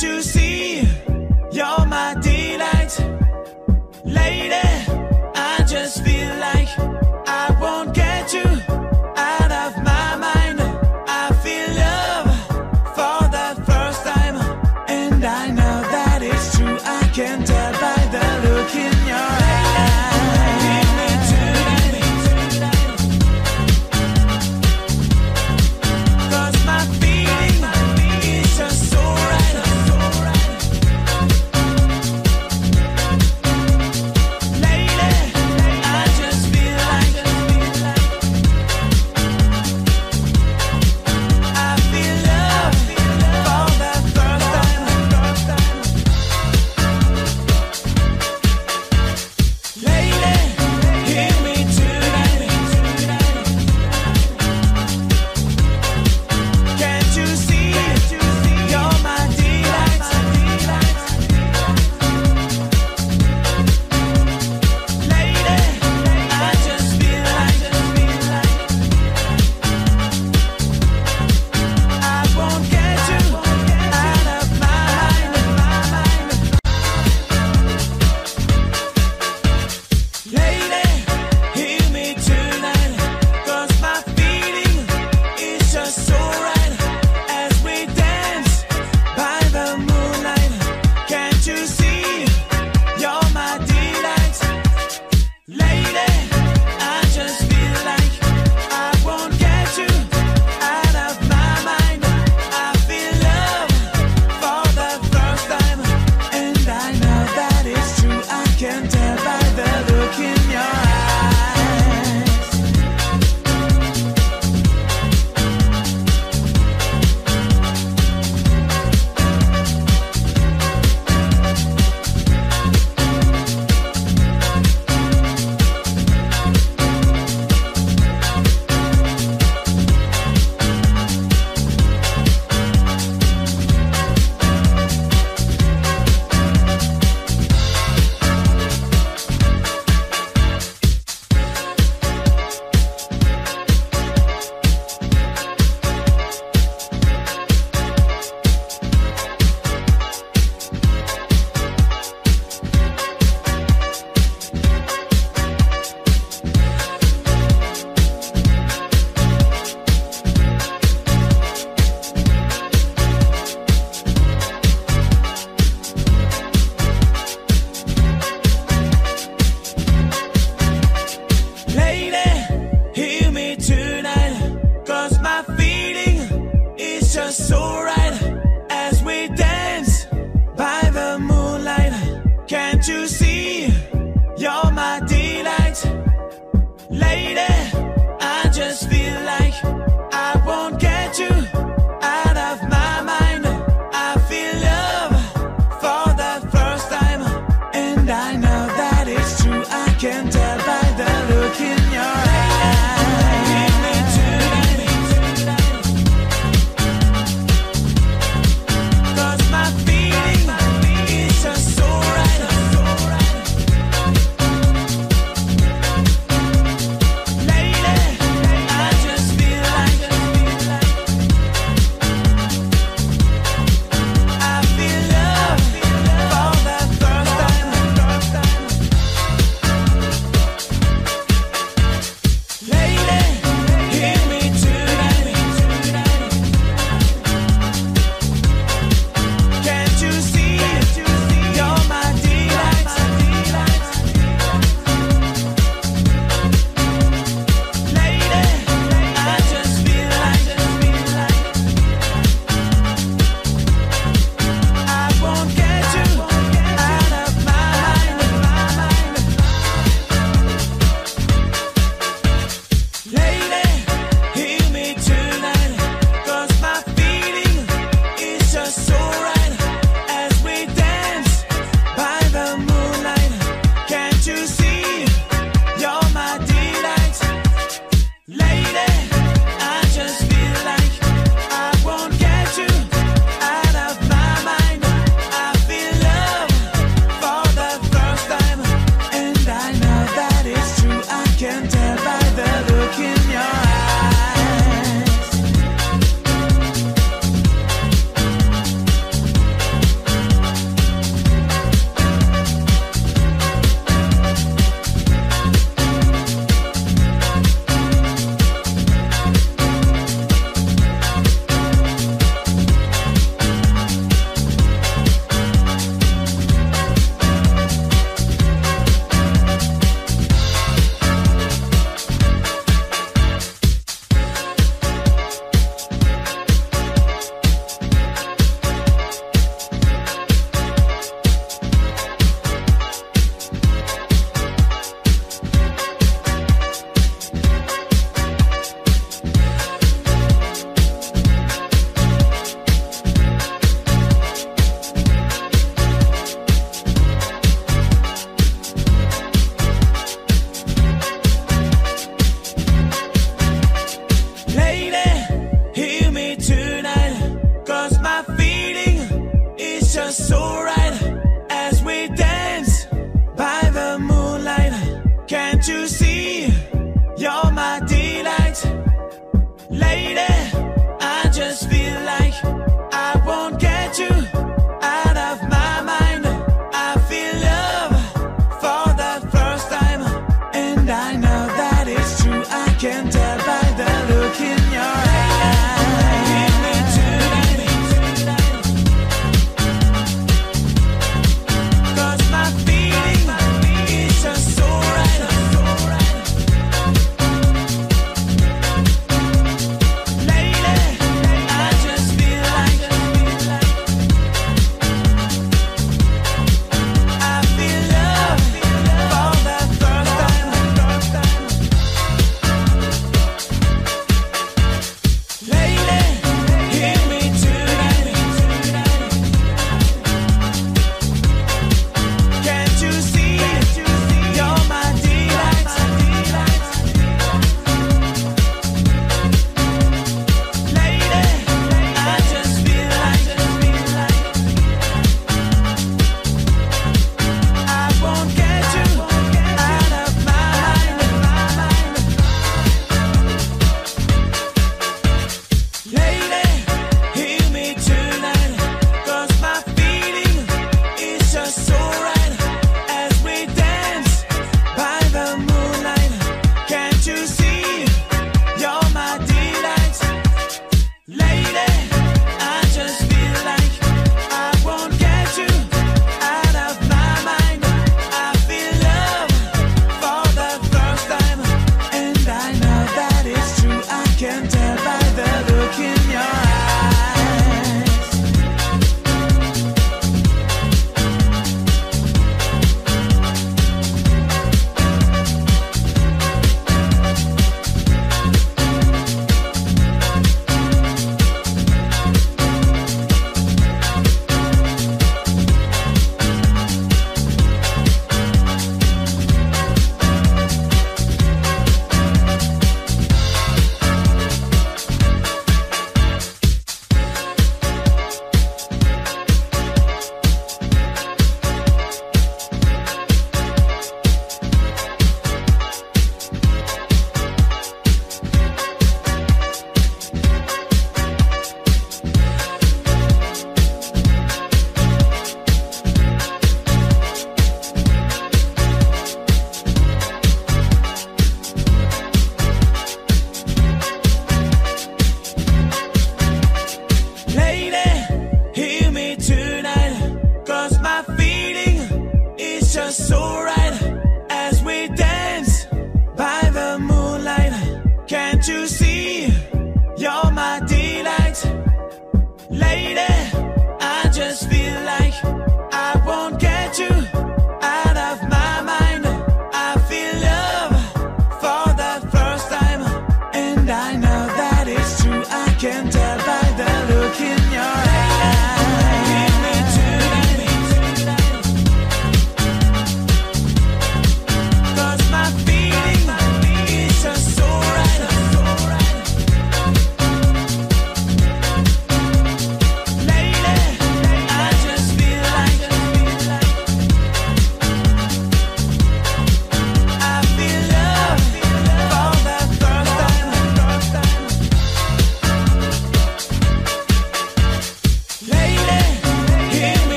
to see?